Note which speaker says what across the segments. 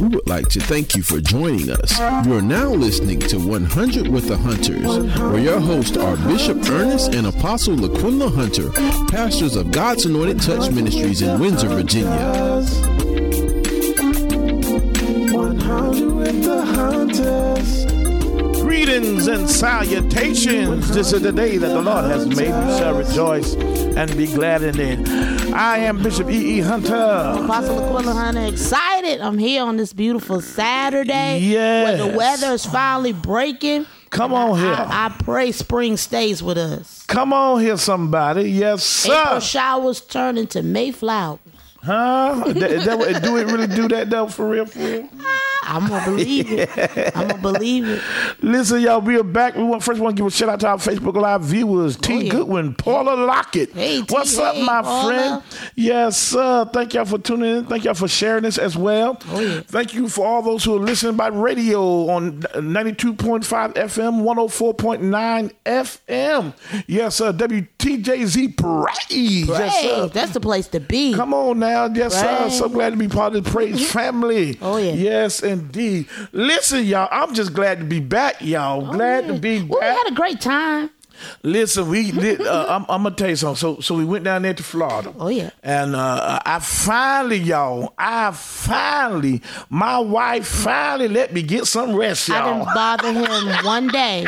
Speaker 1: we would like to thank you for joining us. You are now listening to 100 with the Hunters, where your hosts are Bishop Ernest and Apostle LaQuinla Hunter, pastors of God's Anointed Touch Ministries in Windsor, Virginia.
Speaker 2: 100 with the Hunters.
Speaker 3: Greetings and salutations. This is the day that the Lord has made. We shall rejoice and be glad in it. I am Bishop E. E. Hunter.
Speaker 4: Apostle Aquila Hunter, excited. I'm here on this beautiful Saturday. Where the weather is finally breaking.
Speaker 3: Come on
Speaker 4: I,
Speaker 3: here.
Speaker 4: I, I pray spring stays with us.
Speaker 3: Come on here, somebody. Yes, sir.
Speaker 4: April showers turn into Mayflower.
Speaker 3: Huh? That- that do it really do that though? For real, for real?
Speaker 4: Ah, I'm gonna believe it. I'm gonna believe it.
Speaker 3: Listen, y'all, we are back. We want first want to give a shout out to our Facebook Live viewers. T.
Speaker 4: Oh, yeah.
Speaker 3: Goodwin, Paula Lockett.
Speaker 4: Hey, T.
Speaker 3: What's up, my
Speaker 4: Paula.
Speaker 3: friend? Yes, sir. Thank y'all for tuning in. Thank y'all for sharing this as well.
Speaker 4: Oh, yeah.
Speaker 3: Thank you for all those who are listening by radio on 92.5 FM, 104.9 FM. Yes, sir. WTJZ Praise. Yes, sir.
Speaker 4: that's the place to be.
Speaker 3: Come on now. Yes, sir. So glad to be part of the Praise family.
Speaker 4: Oh, yeah.
Speaker 3: Yes, indeed. Listen, y'all, I'm just glad to be back, y'all. glad to be
Speaker 4: Well, we had a great time.
Speaker 3: Listen, we did. Uh, I'm, I'm gonna tell you something. So, so we went down there to Florida.
Speaker 4: Oh, yeah.
Speaker 3: And uh, I finally, y'all, I finally, my wife finally let me get some rest, y'all.
Speaker 4: I didn't bother him one day.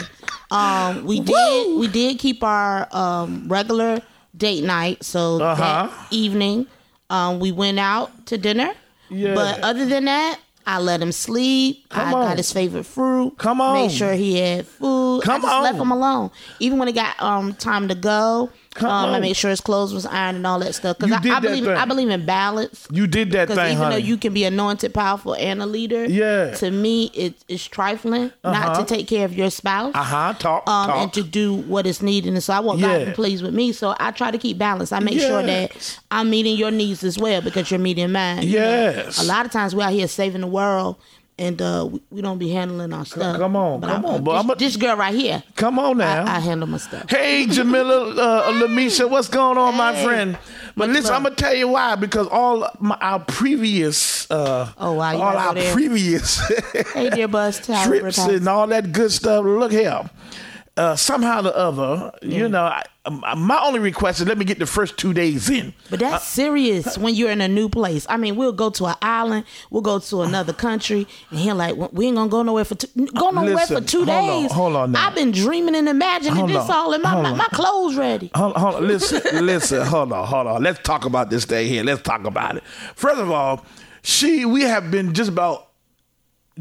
Speaker 4: Um, we did we did keep our um, regular date night. So
Speaker 3: Uh-huh.
Speaker 4: that evening, um, we went out to dinner.
Speaker 3: Yeah.
Speaker 4: But other than that, I let him sleep. I
Speaker 3: on.
Speaker 4: got his favorite fruit.
Speaker 3: Come on.
Speaker 4: Made sure he had food.
Speaker 3: Come
Speaker 4: I just left him alone. Even when it got um time to go,
Speaker 3: Come
Speaker 4: um, made sure his clothes was ironed and all that stuff. Because I, I believe
Speaker 3: thing.
Speaker 4: I believe in balance.
Speaker 3: you did that thing,
Speaker 4: even
Speaker 3: honey.
Speaker 4: though you can be anointed, powerful, and a leader,
Speaker 3: Yeah.
Speaker 4: to me it, it's trifling not
Speaker 3: Uh-huh.
Speaker 4: to take care of your spouse,
Speaker 3: uh huh. Talk.
Speaker 4: um,
Speaker 3: talk.
Speaker 4: and to do what is needed. And so I want God to
Speaker 3: Yeah.
Speaker 4: be pleased with me. So I try to keep balance. I make sure that I'm meeting your needs as well because you're meeting mine. you know.
Speaker 3: Yes.
Speaker 4: a lot of times we're out here saving the world. And uh, we, we don't be handling our stuff.
Speaker 3: come on,
Speaker 4: But
Speaker 3: come
Speaker 4: I'm-
Speaker 3: on, but
Speaker 4: this,
Speaker 3: a-
Speaker 4: this girl right here,
Speaker 3: Come on now.
Speaker 4: I, I handle my stuff.
Speaker 3: Hey, Jamila, uh, Lamisha, what's going on, my friend? But
Speaker 4: Much
Speaker 3: listen,
Speaker 4: love.
Speaker 3: I'm gonna tell you why. Because all my, our previous, uh,
Speaker 4: Oh, wow,
Speaker 3: all our
Speaker 4: there.
Speaker 3: previous
Speaker 4: Hey, dear tell
Speaker 3: trips and all that good stuff. Look here, uh, somehow or the other, you know, I, Um, uh, my only request is let me get the first two days in.
Speaker 4: But that's uh, serious when you're in a new place. I mean, we'll go to an island, we'll go to another country, and he'll like, we ain't gonna go nowhere for two, go nowhere
Speaker 3: Listen,
Speaker 4: for two
Speaker 3: hold on,
Speaker 4: days.
Speaker 3: hold on now.
Speaker 4: I've been dreaming and imagining
Speaker 3: Hold
Speaker 4: this
Speaker 3: on,
Speaker 4: all in my my, my clothes ready.
Speaker 3: Hold, hold on, listen, listen, hold on, hold on. Let's talk about this day here. Let's talk about it. First of all, she, we have been just about.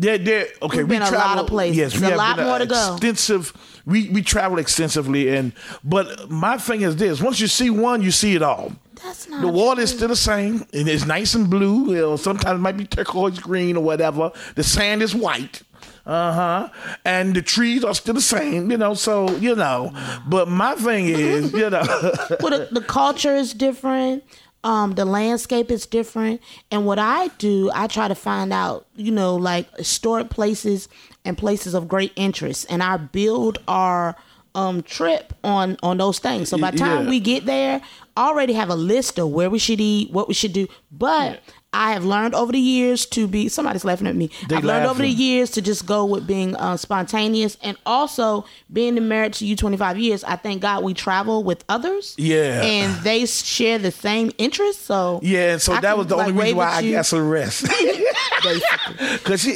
Speaker 3: They're, they're, okay,
Speaker 4: We've
Speaker 3: we
Speaker 4: been a lot of places.
Speaker 3: Yes, we
Speaker 4: a
Speaker 3: have
Speaker 4: lot
Speaker 3: been
Speaker 4: more to go.
Speaker 3: Extensive. We we travel extensively, and but my thing is this: once you see one, you see it all.
Speaker 4: That's not
Speaker 3: The water is still the same, and it's nice and blue. You know, sometimes it might be turquoise green or whatever. The sand is white. Uh huh. And the trees are still the same, you know. So you know, but my thing is, you know,
Speaker 4: well, the, the culture is different. Um, the landscape is different, and what I do, I try to find out, you know, like historic places and places of great interest, and I build our um trip on on those things. So by the time
Speaker 3: Yeah.
Speaker 4: we get there, I already have a list of where we should eat, what we should do. But I have learned over the years to be. Somebody's laughing at me.
Speaker 3: They
Speaker 4: I've learned over the years to just go with being uh, spontaneous, and also being married to you 25 years. I thank God we travel with others.
Speaker 3: Yeah.
Speaker 4: and they share the same interests. So
Speaker 3: yeah. And so
Speaker 4: I
Speaker 3: that
Speaker 4: can,
Speaker 3: was the
Speaker 4: like,
Speaker 3: only reason why I got some rest. Because she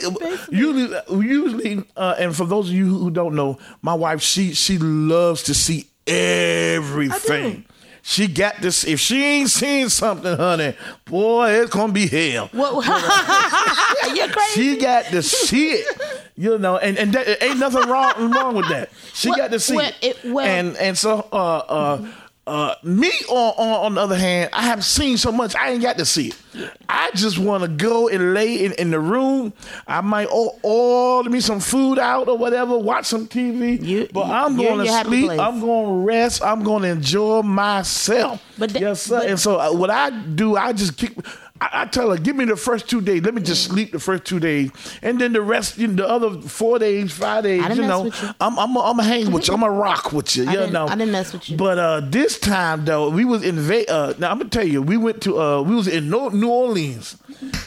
Speaker 3: usually, usually, uh, and for those of you who don't know, my wife she she loves to see everything. She got this. If she ain't seen something, honey, boy, it's gonna be hell.
Speaker 4: You're crazy.
Speaker 3: She got to see it, you know, and and that, ain't nothing wrong wrong with that. She
Speaker 4: Well-
Speaker 3: got to see
Speaker 4: well,
Speaker 3: it.
Speaker 4: it- well-
Speaker 3: and and so uh uh uh me on, on on the other hand, I have seen so much I ain't got to see it. I just want to go and lay in, in the room. I might order me some food out or whatever, watch some TV.
Speaker 4: You-
Speaker 3: but I'm going to sleep. I'm going to rest. I'm going to enjoy myself.
Speaker 4: But that-
Speaker 3: yes, sir.
Speaker 4: but-
Speaker 3: and so uh, what I do, I just kick. I, I tell her, give me the first two days. Let me just sleep the first two days, and then the rest, you know, the other four days, five days. You know,
Speaker 4: you.
Speaker 3: I'm I'm I'm a hang with you. I'm a rock with you. You
Speaker 4: didn't-
Speaker 3: know,
Speaker 4: I didn't mess with you.
Speaker 3: But uh, this time though, we was in Ve- uh Now I'm gonna tell you, we went to uh, we was in New New Orleans,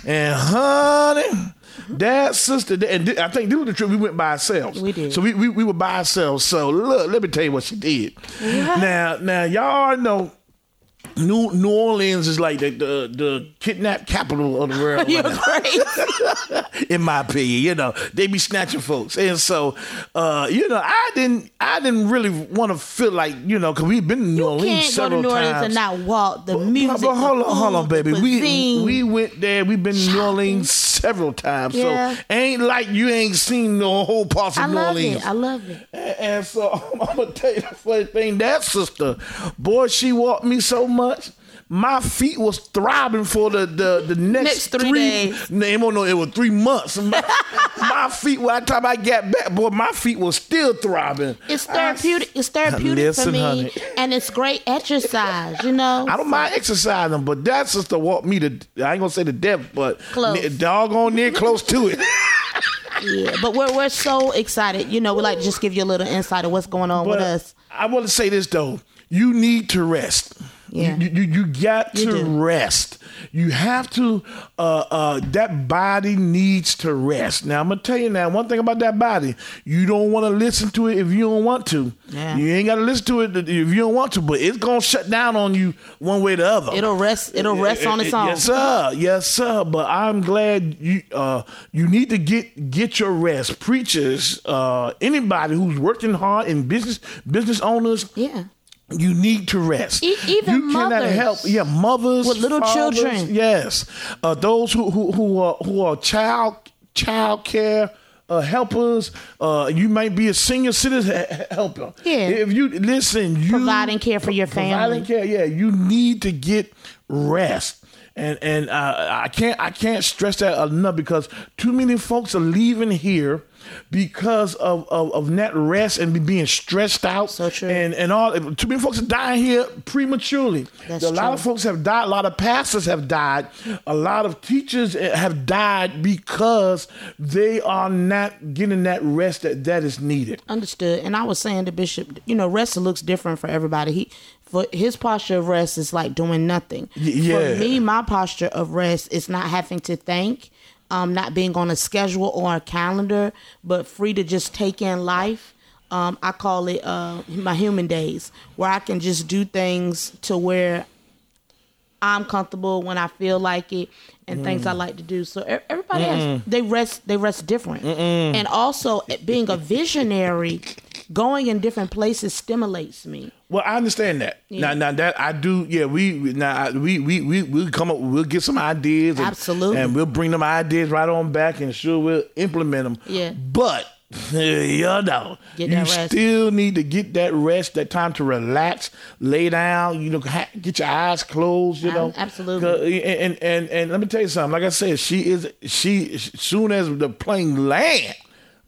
Speaker 3: and honey. Dad, sister, and th- I think this was the trip we went by ourselves.
Speaker 4: We did.
Speaker 3: So we, we we were by ourselves. So look, let me tell you what she did. Now now y'all know. New New Orleans is like the the, the kidnap capital of the world.
Speaker 4: You're crazy.
Speaker 3: in my opinion. You know, they be snatching folks, and so uh, you know, I didn't, I didn't really want to feel like you know, because we've been to New
Speaker 4: You
Speaker 3: Orleans
Speaker 4: can't go to
Speaker 3: several
Speaker 4: New Orleans
Speaker 3: times.
Speaker 4: and not walk the
Speaker 3: But-
Speaker 4: music.
Speaker 3: But hold on, hold on, baby. We we went there. We've been to New Orleans several times.
Speaker 4: Yeah.
Speaker 3: So ain't like you ain't seen the whole parts of
Speaker 4: I
Speaker 3: New
Speaker 4: love
Speaker 3: Orleans.
Speaker 4: it. I love it.
Speaker 3: And, and so I'm gonna tell you the funny thing. That sister, boy, she walked me so much. My feet was throbbing for the the, the next,
Speaker 4: Next three days.
Speaker 3: Name on no, it was three months. My, my feet. By the time I got back, boy, my feet was still throbbing.
Speaker 4: It's therapeutic. It's therapeutic
Speaker 3: Listen,
Speaker 4: for me,
Speaker 3: honey.
Speaker 4: and it's great exercise. You know.
Speaker 3: I don't mind exercising, but that sister walked me to I ain't gonna say to death, but
Speaker 4: Close.
Speaker 3: ne- doggone near close to it.
Speaker 4: Yeah, but we're we're so excited. You know, we like to just give you a little insight of what's going on with us.
Speaker 3: I want to say this though: you need to rest.
Speaker 4: Yeah.
Speaker 3: You, you, you got
Speaker 4: You
Speaker 3: to
Speaker 4: do.
Speaker 3: rest. You have to. Uh, uh, that body needs to rest. Now I'm gonna tell you now one thing about that body. You don't want to listen to it if you don't want to.
Speaker 4: Yeah.
Speaker 3: You ain't got to listen to it if you don't want to. But it's gonna shut down on you one way or the other.
Speaker 4: It'll rest. It'll rest on its own.
Speaker 3: Yes, sir. Yes, sir. But I'm glad you uh you need to get get your rest. Preachers, uh anybody who's working hard in business business owners,
Speaker 4: Yeah.
Speaker 3: You need to rest.
Speaker 4: E- even
Speaker 3: you cannot
Speaker 4: mothers.
Speaker 3: help. Yeah, mothers
Speaker 4: With little
Speaker 3: fathers,
Speaker 4: children.
Speaker 3: Yes, uh, those who who who are who are child child care. Uh, helpers, uh, you might be a senior citizen he- helper.
Speaker 4: Yeah.
Speaker 3: If you listen, you
Speaker 4: Providing care for your family.
Speaker 3: providing care. Yeah, you need to get rest. And and uh, I can't I can't stress that enough because too many folks are leaving here because of of, of net rest and be being stressed out.
Speaker 4: So true.
Speaker 3: And and all too many folks are dying here prematurely.
Speaker 4: That's
Speaker 3: a lot of folks have died. A lot of pastors have died. A lot of teachers eh, have died because they are not getting that rest that that is needed.
Speaker 4: Understood. And I was saying to Bishop, you know, rest looks different for everybody. He for his posture of rest is like doing nothing.
Speaker 3: yeah.
Speaker 4: For me, my posture of rest is not having to think, um, not being on a schedule or a calendar, but free to just take in life. Um, I call it uh, my human days, where I can just do things to where I'm comfortable when I feel like it and things I like to do. So everybody has they rest they rest different. And also being a visionary, going in different places stimulates me.
Speaker 3: Well, I understand that. Now, now that I do, yeah, we now I- we we we we'll come up, we'll get some ideas, and,
Speaker 4: Absolutely.
Speaker 3: and we'll bring them ideas right on back, and sure we'll implement them.
Speaker 4: Yeah.
Speaker 3: but you know, you still need to get that rest, that time to relax, lay down. You know, ha- get your eyes closed. You know,
Speaker 4: absolutely.
Speaker 3: And, and and and let me tell you something. Like I said, she is she. Soon as the plane land.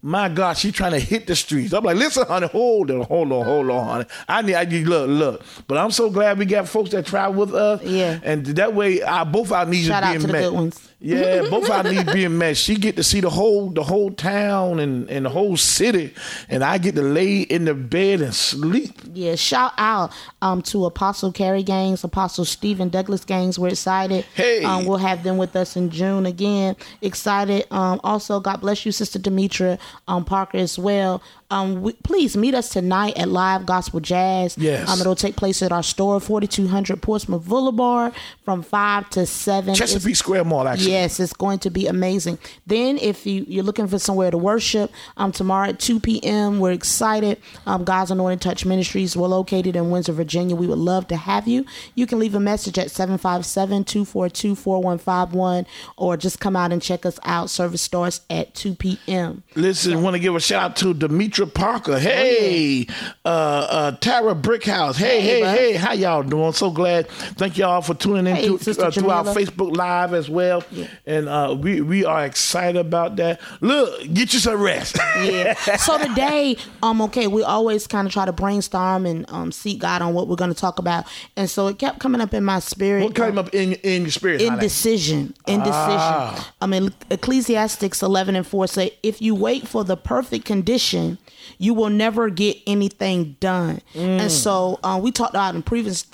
Speaker 3: My God, she trying to hit the streets. I'm like, listen, honey, hold on, hold on, hold on, honey. I need, I need, look, look. But I'm so glad we got folks that travel with us.
Speaker 4: Yeah.
Speaker 3: And that way, our, both our needs
Speaker 4: Shout
Speaker 3: are
Speaker 4: out
Speaker 3: being
Speaker 4: to the good ones.
Speaker 3: Yeah, both of our needs being met. She get to see the whole, the whole town and, and the whole city, and I get to lay in the bed and sleep.
Speaker 4: Yeah, shout out um, to Apostle Carrie Gangs, Apostle Stephen Douglas Gangs. We're excited.
Speaker 3: Hey.
Speaker 4: Um, we'll have them with us in June again. Excited. Um, also, God bless you, Sister Demetra um, Parker, as well. Um, we, please meet us tonight at Live Gospel Jazz.
Speaker 3: Yes.
Speaker 4: Um, it'll take place at our store, 4200 Portsmouth Boulevard, from 5 to 7. It's-
Speaker 3: Chesapeake Square Mall, actually.
Speaker 4: Yes, it's going to be amazing. Then, if you, you're looking for somewhere to worship, um, tomorrow at 2 p.m., we're excited. Um, God's Anointed Touch Ministries, we're located in Windsor, Virginia. We would love to have you. You can leave a message at 757 242 4151 or just come out and check us out. Service starts at 2 p.m.
Speaker 3: Listen, want to give a shout out to Demetra Parker. Hey, uh, uh, Tara Brickhouse. Hey, hey,
Speaker 4: bud.
Speaker 3: hey, how y'all doing? So glad. Thank y'all for tuning in
Speaker 4: Hey,
Speaker 3: to, uh, to our Facebook Live as well. And uh, we we are excited about that. Look, get you some rest.
Speaker 4: Yeah. so today, um, okay, we always kind of try to brainstorm and um, seek God on what we're going to talk about, and so it kept coming up in my spirit.
Speaker 3: what came up in in your spirit?
Speaker 4: Indecision indecision
Speaker 3: Ah.
Speaker 4: i mean Ecclesiastes 11 and 4 say if you wait for the perfect condition you will never get anything done
Speaker 3: Mm.
Speaker 4: and so uh, we talked about in previous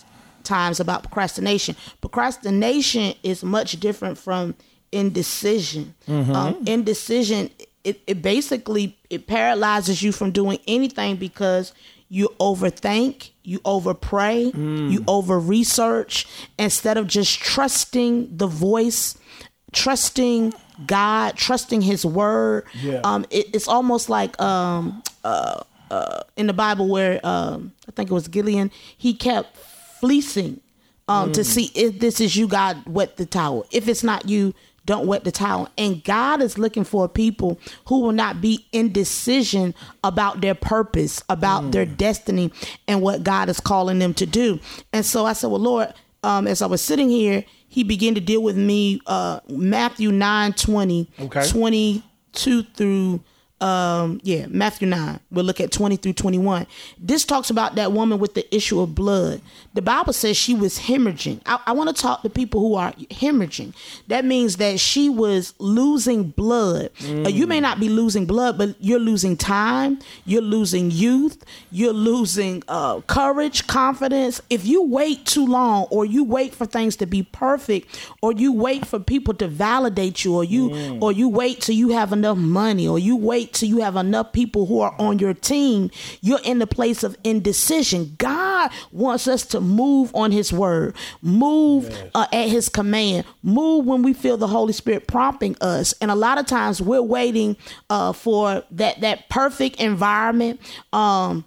Speaker 4: times about procrastination procrastination is much different from indecision.
Speaker 3: Mm-hmm.
Speaker 4: Um, indecision it, it basically it paralyzes you from doing anything because you overthink, you overpray,
Speaker 3: Mm.
Speaker 4: you over research instead of just trusting the voice, trusting God, trusting His word.
Speaker 3: Yeah.
Speaker 4: Um, it, it's almost like um, uh, uh, in the Bible where um, I think it was Gideon, he kept fleecing um, to see if this is you, God, wet the towel. If it's not you, don't wet the towel. And God is looking for people who will not be indecision about their purpose, about their destiny, and what God is calling them to do. And so I said, Well, Lord, um, as I was sitting here, he began to deal with me uh, Matthew 9 20,
Speaker 3: Okay.
Speaker 4: 22 through um yeah matthew 9 we'll look at 20 through 21 this talks about that woman with the issue of blood. The bible says she was hemorrhaging. I, I want to talk to people who are hemorrhaging. That means that she was losing blood. Uh, you may not be losing blood but you're losing time you're losing youth you're losing uh courage confidence. If you wait too long or you wait for things to be perfect or you wait for people to validate you or you or you wait till you have enough money or you wait till you have enough people who are on your team. You're in the place of indecision. God wants us to move on his word move uh, at his command move when we feel the holy spirit prompting us. And a lot of times we're waiting uh, for that that perfect environment um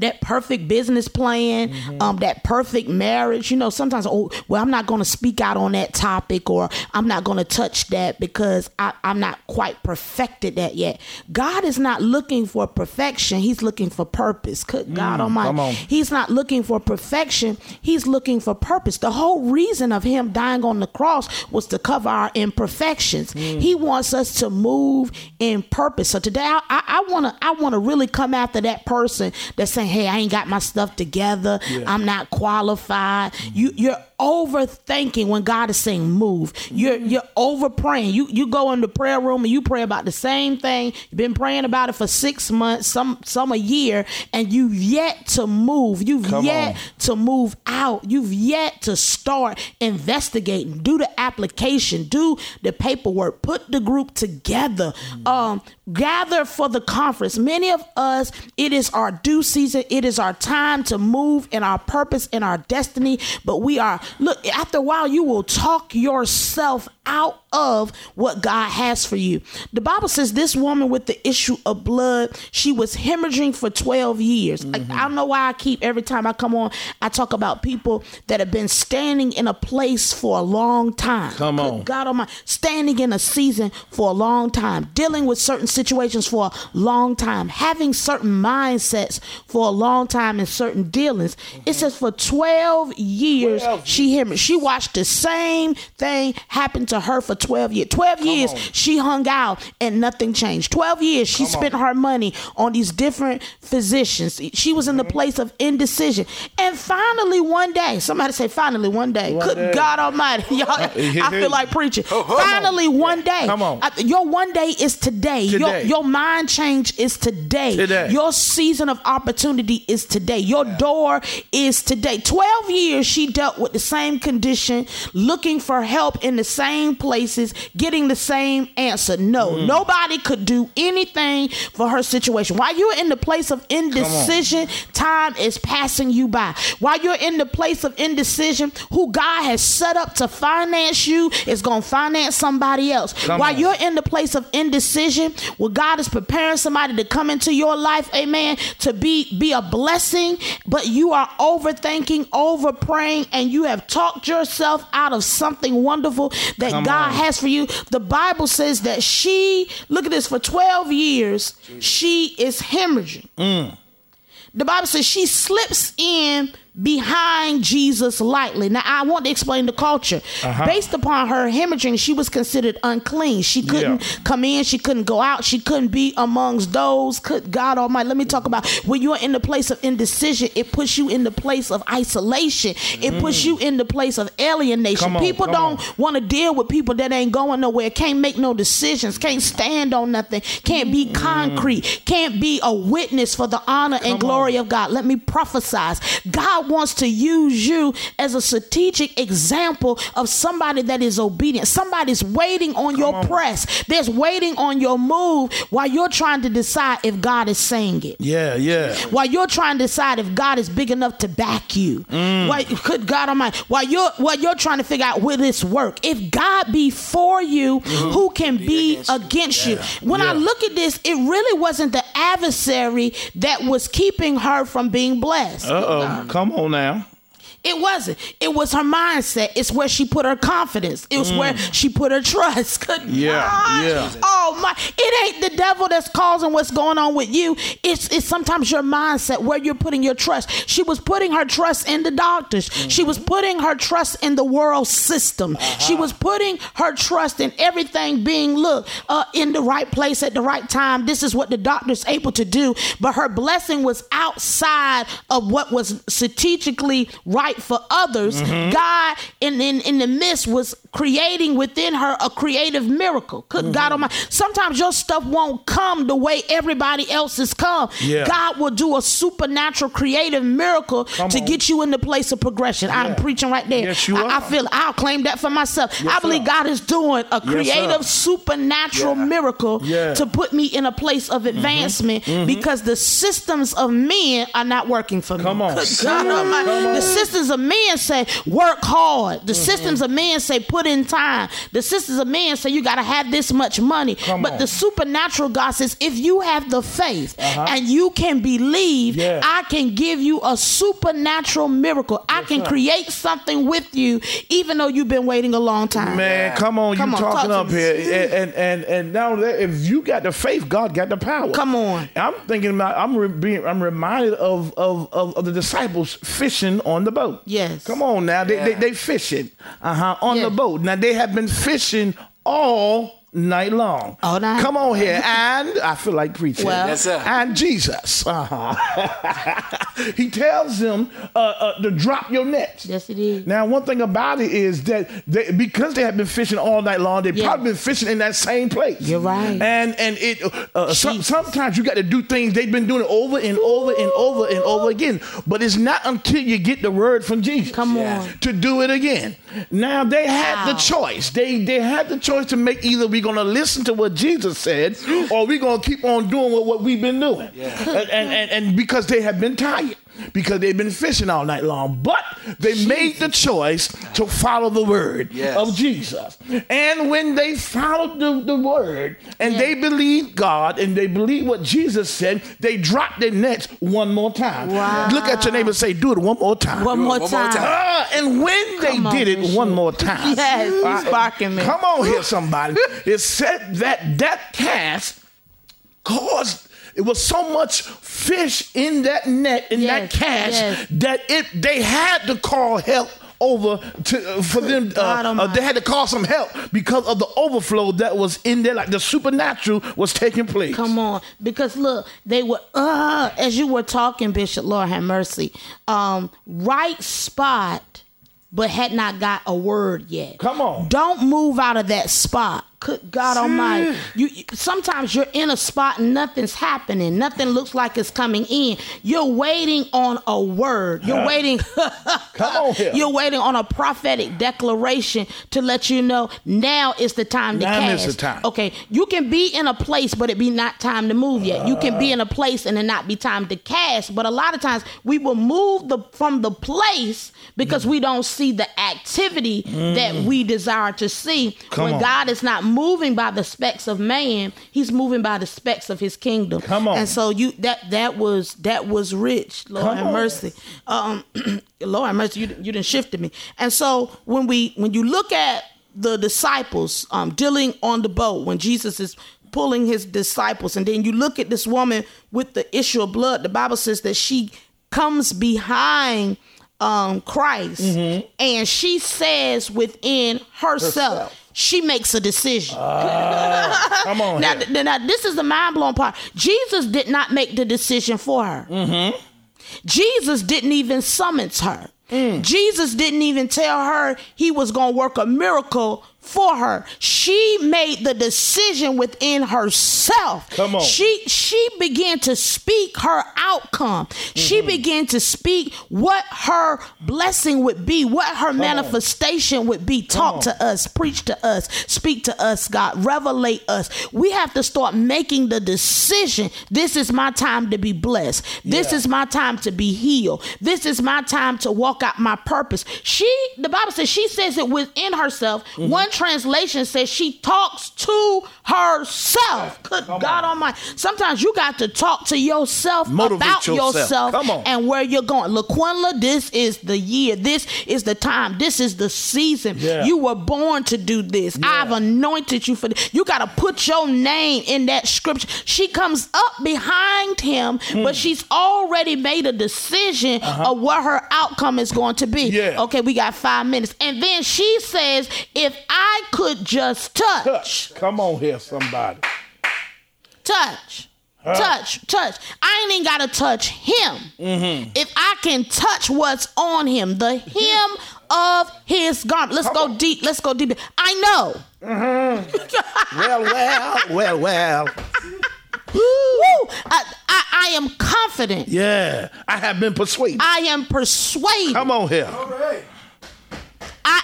Speaker 4: that perfect business plan, mm-hmm. um, that perfect marriage. You know, sometimes, oh, well, I'm not going to speak out on that topic or I'm not going to touch that because I, I'm not quite perfected that yet. God is not looking for perfection. He's looking for purpose. Good mm, God Almighty. He's not looking for perfection. He's looking for purpose. The whole reason of him dying on the cross was to cover our imperfections. Mm. He wants us to move in purpose. So today, I, I, I wanna, I wanna really come after that person that's saying, "Hey, I ain't got my stuff together. I'm not qualified." You, you're overthinking when God is saying move. You're you're over praying. You you go in the prayer room and you pray about the same thing. You've been praying about it for six months, some some a year, and you've yet to move. You've
Speaker 3: Come
Speaker 4: yet
Speaker 3: on.
Speaker 4: to move out. You've yet to start investigating, do the application, do the paperwork, put the group together, um, gather for the conference. Many of us, it is our due season. It is our time to move in our purpose, in our destiny. But we are, look, after a while, you will talk yourself out of what God has for you. The Bible says this woman with the issue of blood, she was hemorrhaging for 12 years. Like, I don't know why I keep every time I come on, I talk about people that have been standing in a place for a long time.
Speaker 3: Come
Speaker 4: Good
Speaker 3: on.
Speaker 4: God Almighty, standing in a season for a long time, dealing with certain situations for a long time, having certain mindsets for a long time in certain dealings. It says for 12 years
Speaker 3: 12
Speaker 4: she hemorrhaged. She watched the same thing happen to her for 12 years. 12 years
Speaker 3: on.
Speaker 4: she hung out and nothing changed. 12 years she spent her money on these different physicians. She was in the mm-hmm. place of indecision. And finally one day, somebody say finally one day.
Speaker 3: One
Speaker 4: Good
Speaker 3: day.
Speaker 4: God Almighty. Y'all, I feel like preaching. Oh, finally one day.
Speaker 3: Come on.
Speaker 4: I- your one day is today. Your,
Speaker 3: Today.
Speaker 4: your mind change is today.
Speaker 3: Today.
Speaker 4: Your season of opportunity is today. Your door is today. 12 years she dealt with the same condition, looking for help in the same places, getting the same answer. No,
Speaker 3: Mm.
Speaker 4: nobody could do anything for her situation. While you're in the place of indecision, time is passing you by. While you're in the place of indecision, who God has set up to finance you is going to finance somebody else.
Speaker 3: Come
Speaker 4: While
Speaker 3: on.
Speaker 4: you're in the place of indecision, where God is preparing somebody to come into your life, amen, to be be a blessing, but you are overthinking, over praying, and you have talked yourself out of something wonderful that
Speaker 3: Come
Speaker 4: God
Speaker 3: on.
Speaker 4: Has for you. The Bible says that she, look at this, for 12 years, she is hemorrhaging.
Speaker 3: Mm.
Speaker 4: The Bible says she slips in behind Jesus lightly. Now, I want to explain the culture.
Speaker 3: Uh-huh.
Speaker 4: Based upon her hemorrhaging, she was considered unclean. She couldn't
Speaker 3: Yeah.
Speaker 4: come in, she couldn't go out, she couldn't be amongst those. Could God Almighty, let me talk about when you're in the place of indecision, it puts you in the place of isolation, it puts you in the place of alienation.
Speaker 3: On,
Speaker 4: people don't want to deal with people that ain't going nowhere, can't make no decisions, can't stand on nothing, can't be concrete, can't be a witness for the honor and glory of God. Let me prophesize. God God wants to use you as a strategic example of somebody that is obedient. Somebody's waiting on your
Speaker 3: on.
Speaker 4: press. There's waiting on your move while you're trying to decide if God is saying it.
Speaker 3: Yeah, yeah.
Speaker 4: While you're trying to decide if God is big enough to back you. While, good God Almighty. While you're while you're trying to figure out will this work. If God be for you, who can be against, you? When I look at this, it really wasn't the adversary that was keeping her from being blessed.
Speaker 3: Uh oh. Come on now.
Speaker 4: It wasn't. It was her mindset. It's where she put her confidence. It was where mm. she put her trust. Good
Speaker 3: Yeah,
Speaker 4: God.
Speaker 3: yeah.
Speaker 4: Oh my! It ain't the devil that's causing what's going on with you. It's it's sometimes your mindset where you're putting your trust. She was putting her trust in the doctors. She was mm-hmm. putting her trust in the world system. She uh-huh. was putting her trust in everything being look uh, in the right place at the right time. This is what the doctor's able to do. But her blessing was outside of what was strategically right for others. Mm-hmm. God, in, in in the midst, was creating within her a creative miracle. Good God mm-hmm. Almighty! Sometimes your stuff won't come the way everybody else's come.
Speaker 3: Yeah.
Speaker 4: God will do a supernatural creative miracle to
Speaker 3: on.
Speaker 4: get you in the place of progression. I'm preaching right there.
Speaker 3: Yes, you
Speaker 4: I, I
Speaker 3: are.
Speaker 4: feel I'll claim that for myself. I believe
Speaker 3: sir.
Speaker 4: God is doing a creative supernatural miracle
Speaker 3: Yeah.
Speaker 4: to put me in a place of mm-hmm. advancement mm-hmm. because the systems of men are not working for me.
Speaker 3: Come on.
Speaker 4: Good God Almighty. The systems of men say work hard.
Speaker 3: Mm-hmm.
Speaker 4: The systems of men say put in time. The sisters of man say you got to have this much money.
Speaker 3: Come
Speaker 4: but
Speaker 3: on.
Speaker 4: the supernatural God says if you have the faith and you can believe,
Speaker 3: Uh-huh. Yeah.
Speaker 4: I can give you a supernatural miracle. I can create something with you even though you've been waiting a long time.
Speaker 3: Man, come on,
Speaker 4: Come
Speaker 3: you
Speaker 4: on,
Speaker 3: talking
Speaker 4: talk
Speaker 3: up here, and and and, and now that if you got the faith, God got the power.
Speaker 4: Come on.
Speaker 3: I'm thinking about. I'm re- being. I'm reminded of of, of of the disciples fishing on the boat.
Speaker 4: Yes.
Speaker 3: Come on now, they they,
Speaker 5: Yeah.
Speaker 3: they fishing. Uh huh. On
Speaker 4: Yeah.
Speaker 3: the boat. Now they have been fishing all night long.
Speaker 4: All night.
Speaker 3: Come on here, and I feel like preaching.
Speaker 4: Well-
Speaker 5: Yes, sir.
Speaker 3: And Jesus, uh-huh. he tells them uh, uh, to drop your nets.
Speaker 4: Yes, it is.
Speaker 3: Now, one thing about it is that they, because they have been fishing all night long, they've
Speaker 4: Yeah.
Speaker 3: probably been fishing in that same place.
Speaker 4: You're right.
Speaker 3: And and it uh, some, sometimes you got to do things they've been doing over and over and over and over again. But it's not until you get the word from Jesus.
Speaker 4: Come on.
Speaker 3: To do it again. Now they had the choice. They they had the choice to make either we're gonna listen to what Jesus said, or we're gonna keep on doing what, what we've been doing. And, and, and and because they have been tired. Because they've been fishing all night long. But they made the choice to follow the word
Speaker 5: Yes.
Speaker 3: of Jesus. And when they followed the, the word and
Speaker 4: Yeah.
Speaker 3: they believed God and they believed what Jesus said, they dropped their nets one more time.
Speaker 4: Wow.
Speaker 3: Look at your neighbor and say, do it one more time.
Speaker 4: One more
Speaker 5: one more
Speaker 4: time.
Speaker 5: time.
Speaker 3: Ah, and when they
Speaker 4: on,
Speaker 3: did it
Speaker 4: Bishop.
Speaker 3: one more time,
Speaker 4: Yes, he's
Speaker 3: uh,
Speaker 4: sparking me.
Speaker 3: Come on here, somebody. it said that that cast caused. It was so much fish in that net in that
Speaker 4: Yes,
Speaker 3: cast
Speaker 4: yes.
Speaker 3: that it they had to call help over to uh, for them. Uh, uh, they had to call some help because of the overflow that was in there. Like the supernatural was taking place.
Speaker 4: Come on, because look, they were uh as you were talking, Bishop. Lord have mercy. Um, right spot, but had not got a word yet.
Speaker 3: Come on.
Speaker 4: don't move out of that spot. God Almighty, mm. you you- sometimes you're in a spot and nothing's happening. Nothing looks like it's coming in. You're waiting on a word. You're waiting.
Speaker 3: Come on here.
Speaker 4: You're waiting on a prophetic declaration to let you know now is the time to
Speaker 3: Now is the time.
Speaker 4: Okay, you can be in a place, but it be not time to move yet. You can be uh. in a place and it not be time to cast. But a lot of times we will move the from the place because mm. we don't see the activity that mm. we desire to see.
Speaker 3: Mm. Come
Speaker 4: when
Speaker 3: on.
Speaker 4: God is not moving by the specs of man, He's moving by the specs of His kingdom.
Speaker 3: Come on.
Speaker 4: And so you that that was that was rich. Lord
Speaker 3: Come
Speaker 4: have
Speaker 3: on.
Speaker 4: mercy. Um, Lord have mercy. You you didn't shifted me. And so when we when you look at the disciples um, dealing on the boat when Jesus is pulling his disciples, and then you look at this woman with the issue of blood. The Bible says that she comes behind um, Christ, and she says within herself,
Speaker 3: Herself.
Speaker 4: She makes a decision.
Speaker 3: Come on.
Speaker 4: Now, th- now, this is the mind blowing part. Jesus did not make the decision for her.
Speaker 3: Mm-hmm.
Speaker 4: Jesus didn't even summons her.
Speaker 3: Mm.
Speaker 4: Jesus didn't even tell her he was going to work a miracle for her. She made the decision within herself.
Speaker 3: Come on.
Speaker 4: She she began to speak her outcome. She began to speak what her blessing would be, what her manifestation would be. Talk to us, preach to us, speak to us, God, revelate us. We have to start making the decision. This is my time to be blessed. This
Speaker 3: Yeah.
Speaker 4: is my time to be healed. This is my time to walk out my purpose. She, the Bible says, she says it within herself.
Speaker 3: Mm-hmm.
Speaker 4: One translation says she talks to herself. Good God Almighty. Sometimes you got to talk to yourself
Speaker 3: Motivate
Speaker 4: about
Speaker 3: yourself.
Speaker 4: yourself
Speaker 3: Come on.
Speaker 4: and where you're going. LaQuinla, this is the year. This is the time. This is the season.
Speaker 3: Yeah.
Speaker 4: You were born to do this. I've anointed you for this. You got to put your name in that scripture. She comes up behind him,
Speaker 3: Hmm.
Speaker 4: but she's already made a decision of what her outcome is going to be.
Speaker 3: Uh-huh. Yeah.
Speaker 4: Okay, we got five minutes. And then she says, if I could just touch,
Speaker 3: Touch. Come on here, somebody.
Speaker 4: touch. Touch, touch. I ain't even gotta touch him.
Speaker 3: Mm-hmm.
Speaker 4: If I can touch what's on him, the hem of his garment. Let's go deep. Let's go deep. I know.
Speaker 3: Well, well, well, well.
Speaker 4: Woo! I, I, I am confident.
Speaker 3: Yeah, I have been persuaded.
Speaker 4: I am persuaded.
Speaker 3: Come on here.
Speaker 4: I,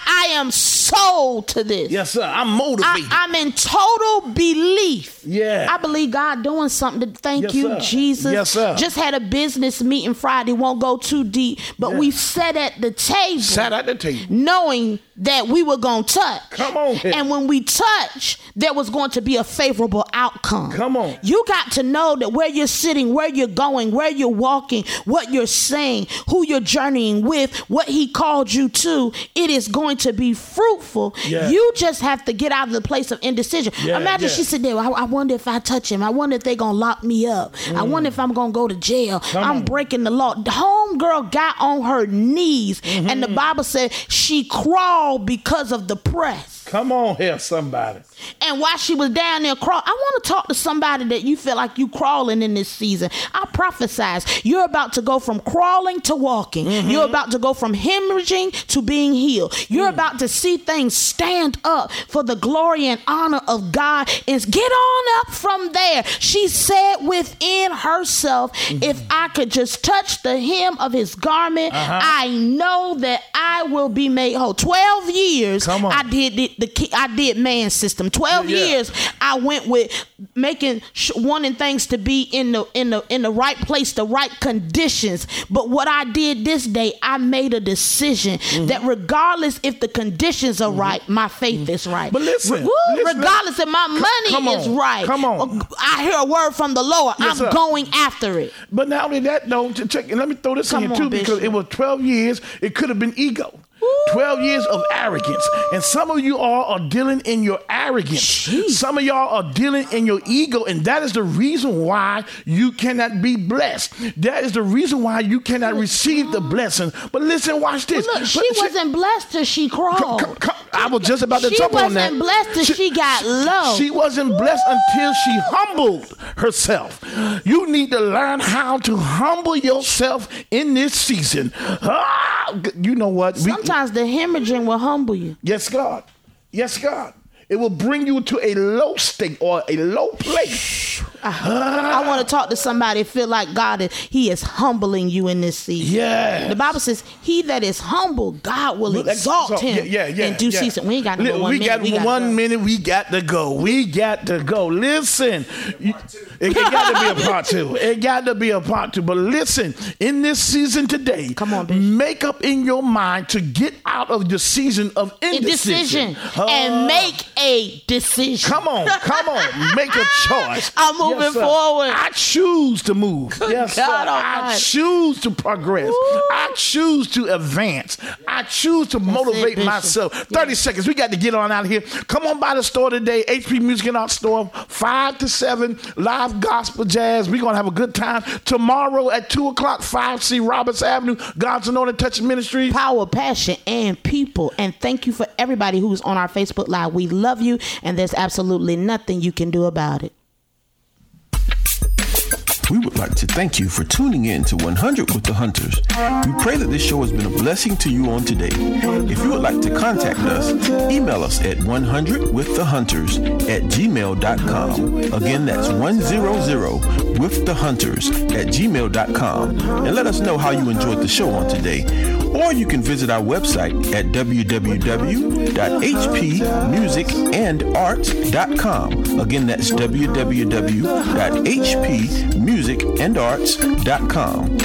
Speaker 4: I am sold to this.
Speaker 3: Yes, sir. I'm motivated.
Speaker 4: I, I'm in total belief.
Speaker 3: Yeah.
Speaker 4: I believe God doing something. To thank
Speaker 3: Yes,
Speaker 4: you,
Speaker 3: sir.
Speaker 4: Jesus.
Speaker 3: Yes, sir.
Speaker 4: Just had a business meeting Friday. Won't go too deep, but
Speaker 3: Yeah.
Speaker 4: we sat at the table,
Speaker 3: Sat at the table.
Speaker 4: knowing that we were going to touch.
Speaker 3: Come on here.
Speaker 4: And when we touch, there was going to be a favorable outcome.
Speaker 3: Come on.
Speaker 4: You got to know that where you're sitting, where you're going, where you're walking, what you're saying, who you're journeying with, what He called you to, it is going to be fruitful.
Speaker 3: Yeah.
Speaker 4: You just have to get out of the place of indecision.
Speaker 3: Yeah,
Speaker 4: Imagine
Speaker 3: yeah.
Speaker 4: she said there, I, I wonder if I touch him. I wonder if they're going to lock me up. I wonder if I'm going to go to jail. I'm
Speaker 3: Mm. on.
Speaker 4: breaking the law. The homegirl got on her knees, and
Speaker 3: Mm-hmm.
Speaker 4: the Bible said she crawled because of the press.
Speaker 3: Come on here, somebody.
Speaker 4: And while she was down there crawling, I want to talk to somebody that you feel like you crawling in this season. I prophesize you're about to go from crawling to walking.
Speaker 3: Mm-hmm.
Speaker 4: You're about to go from hemorrhaging to being healed.
Speaker 3: Mm.
Speaker 4: You're about to see things stand up for the glory and honor of God. And get on up from there. She said within herself,
Speaker 3: Mm-hmm.
Speaker 4: if I could just touch the hem of his garment,
Speaker 3: Uh-huh.
Speaker 4: I know that I will be made whole. 12 years. I did the, the I did man system. Twelve
Speaker 3: Yeah.
Speaker 4: years I went with making sh- wanting things to be in the in the in the right place, the right conditions. But what I did this day, I made a decision
Speaker 3: Mm-hmm.
Speaker 4: that regardless if the conditions are right, my faith is right.
Speaker 3: But listen,
Speaker 4: Woo,
Speaker 3: listen,
Speaker 4: regardless if my money
Speaker 3: come
Speaker 4: is
Speaker 3: on,
Speaker 4: right,
Speaker 3: come on.
Speaker 4: I hear a word from the Lord.
Speaker 3: Yes,
Speaker 4: I'm
Speaker 3: sir.
Speaker 4: going after it.
Speaker 3: But not only that, though, check, let me throw this
Speaker 4: Come
Speaker 3: in
Speaker 4: on,
Speaker 3: too, because it was 12 years. It could have been ego. 12 years of arrogance. And some of you all are dealing in your arrogance.
Speaker 4: Jeez.
Speaker 3: Some of y'all are dealing in your ego, and that is the reason why you cannot be blessed. That is the reason why you cannot receive the blessing. But listen, watch this.
Speaker 4: Look,
Speaker 3: But
Speaker 4: she wasn't blessed till she crawled.
Speaker 3: Come- come- I was just about to
Speaker 4: She
Speaker 3: jump on that.
Speaker 4: She wasn't blessed till she got low.
Speaker 3: She wasn't blessed until she humbled herself. You need to learn how to humble yourself in this season. Ah, you know what? We-
Speaker 4: Sometimes the hemorrhaging will humble you.
Speaker 3: yes, God. Yes, God. It will bring you to a low state or a low place.
Speaker 4: I want to talk to somebody feel like God is He is humbling you in this season.
Speaker 3: Yeah.
Speaker 4: The Bible says, "He that is humble, God will exalt
Speaker 3: So,
Speaker 4: him
Speaker 3: yeah, yeah, yeah,
Speaker 4: in due
Speaker 3: yeah.
Speaker 4: season." We ain't got no one
Speaker 3: we
Speaker 4: minute.
Speaker 3: Got
Speaker 4: we gotta
Speaker 3: one
Speaker 4: go.
Speaker 3: minute. We got to go. We got to go. Listen, you- it, it got to be a part two. It got to be a part two. But listen, in this season today,
Speaker 4: Come on, Bishop.
Speaker 3: make up in your mind to get out of the season of
Speaker 4: A
Speaker 3: indecision
Speaker 4: decision
Speaker 3: Uh,
Speaker 4: and make a decision.
Speaker 3: Come on, come on, make a choice.
Speaker 4: I'm moving
Speaker 3: sir.
Speaker 4: forward.
Speaker 3: I choose to move. yes, sir.
Speaker 4: God
Speaker 3: I choose to progress. I choose to advance. I choose to motivate
Speaker 4: Bishop.
Speaker 3: myself. 30 seconds. We got to get on out of here. Come on by the store today. HP Music and Art Store, 5 to 7, live gospel jazz. We're going to have a good time. Tomorrow at 2 o'clock, 5C Roberts Avenue, God's Anointed Touch Ministry.
Speaker 4: Power, passion, and people. And thank you for everybody who's on our Facebook Live. We love you, and there's absolutely nothing you can do about it.
Speaker 1: We would like to thank you for tuning in to 100 with the Hunters. We pray that this show has been a blessing to you on today. If you would like to contact us, email us at 100withthehunters at gmail.com. Again, that's 100 with the hunters at gmail.com. And let us know how you enjoyed the show on today. Or you can visit our website at www.hpmusicandarts.com. Again, that's www.hpmusicandarts.com.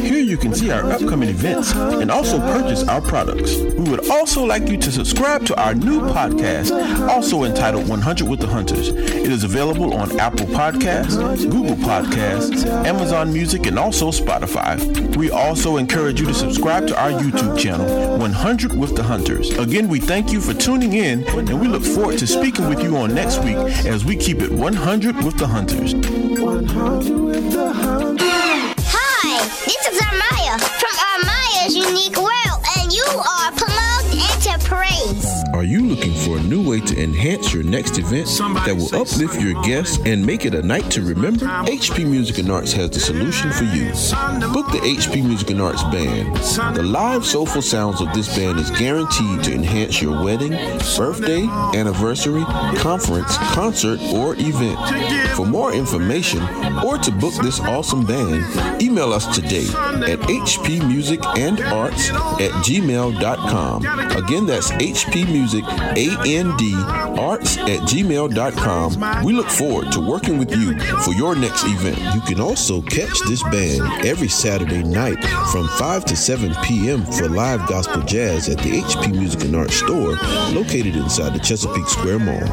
Speaker 1: Here you can see our upcoming events and also purchase our products. We would also like you to subscribe to our new podcast, also entitled 100 with the Hunters. It is available on Apple Podcasts, Google Podcasts, Amazon Music, and also Spotify. We also encourage you to subscribe to our YouTube channel, 100 with the Hunters. Again, we thank you for tuning in, and we look forward to speaking with you on next week as we keep it 100 with the Hunters.
Speaker 2: 100 with the hunters.
Speaker 5: Hi, this is Armaya from Armaya's Unique World, and you are promoted into praise.
Speaker 1: Are you looking for a new way to enhance your next event that will uplift your guests and make it a night to remember? HP Music and Arts has the solution for you. Book the HP Music and Arts Band. The live soulful sounds of this band is guaranteed to enhance your wedding, birthday, anniversary, conference, concert, or event. For more information or to book this awesome band, email us today at hpmusicandarts at gmail.com. Again, that's music, andarts at gmail.com. We look forward to working with you for your next event. You can also catch this band every Saturday night from 5 to 7 p.m. for live gospel jazz at the HP Music and Arts store located inside the Chesapeake Square Mall.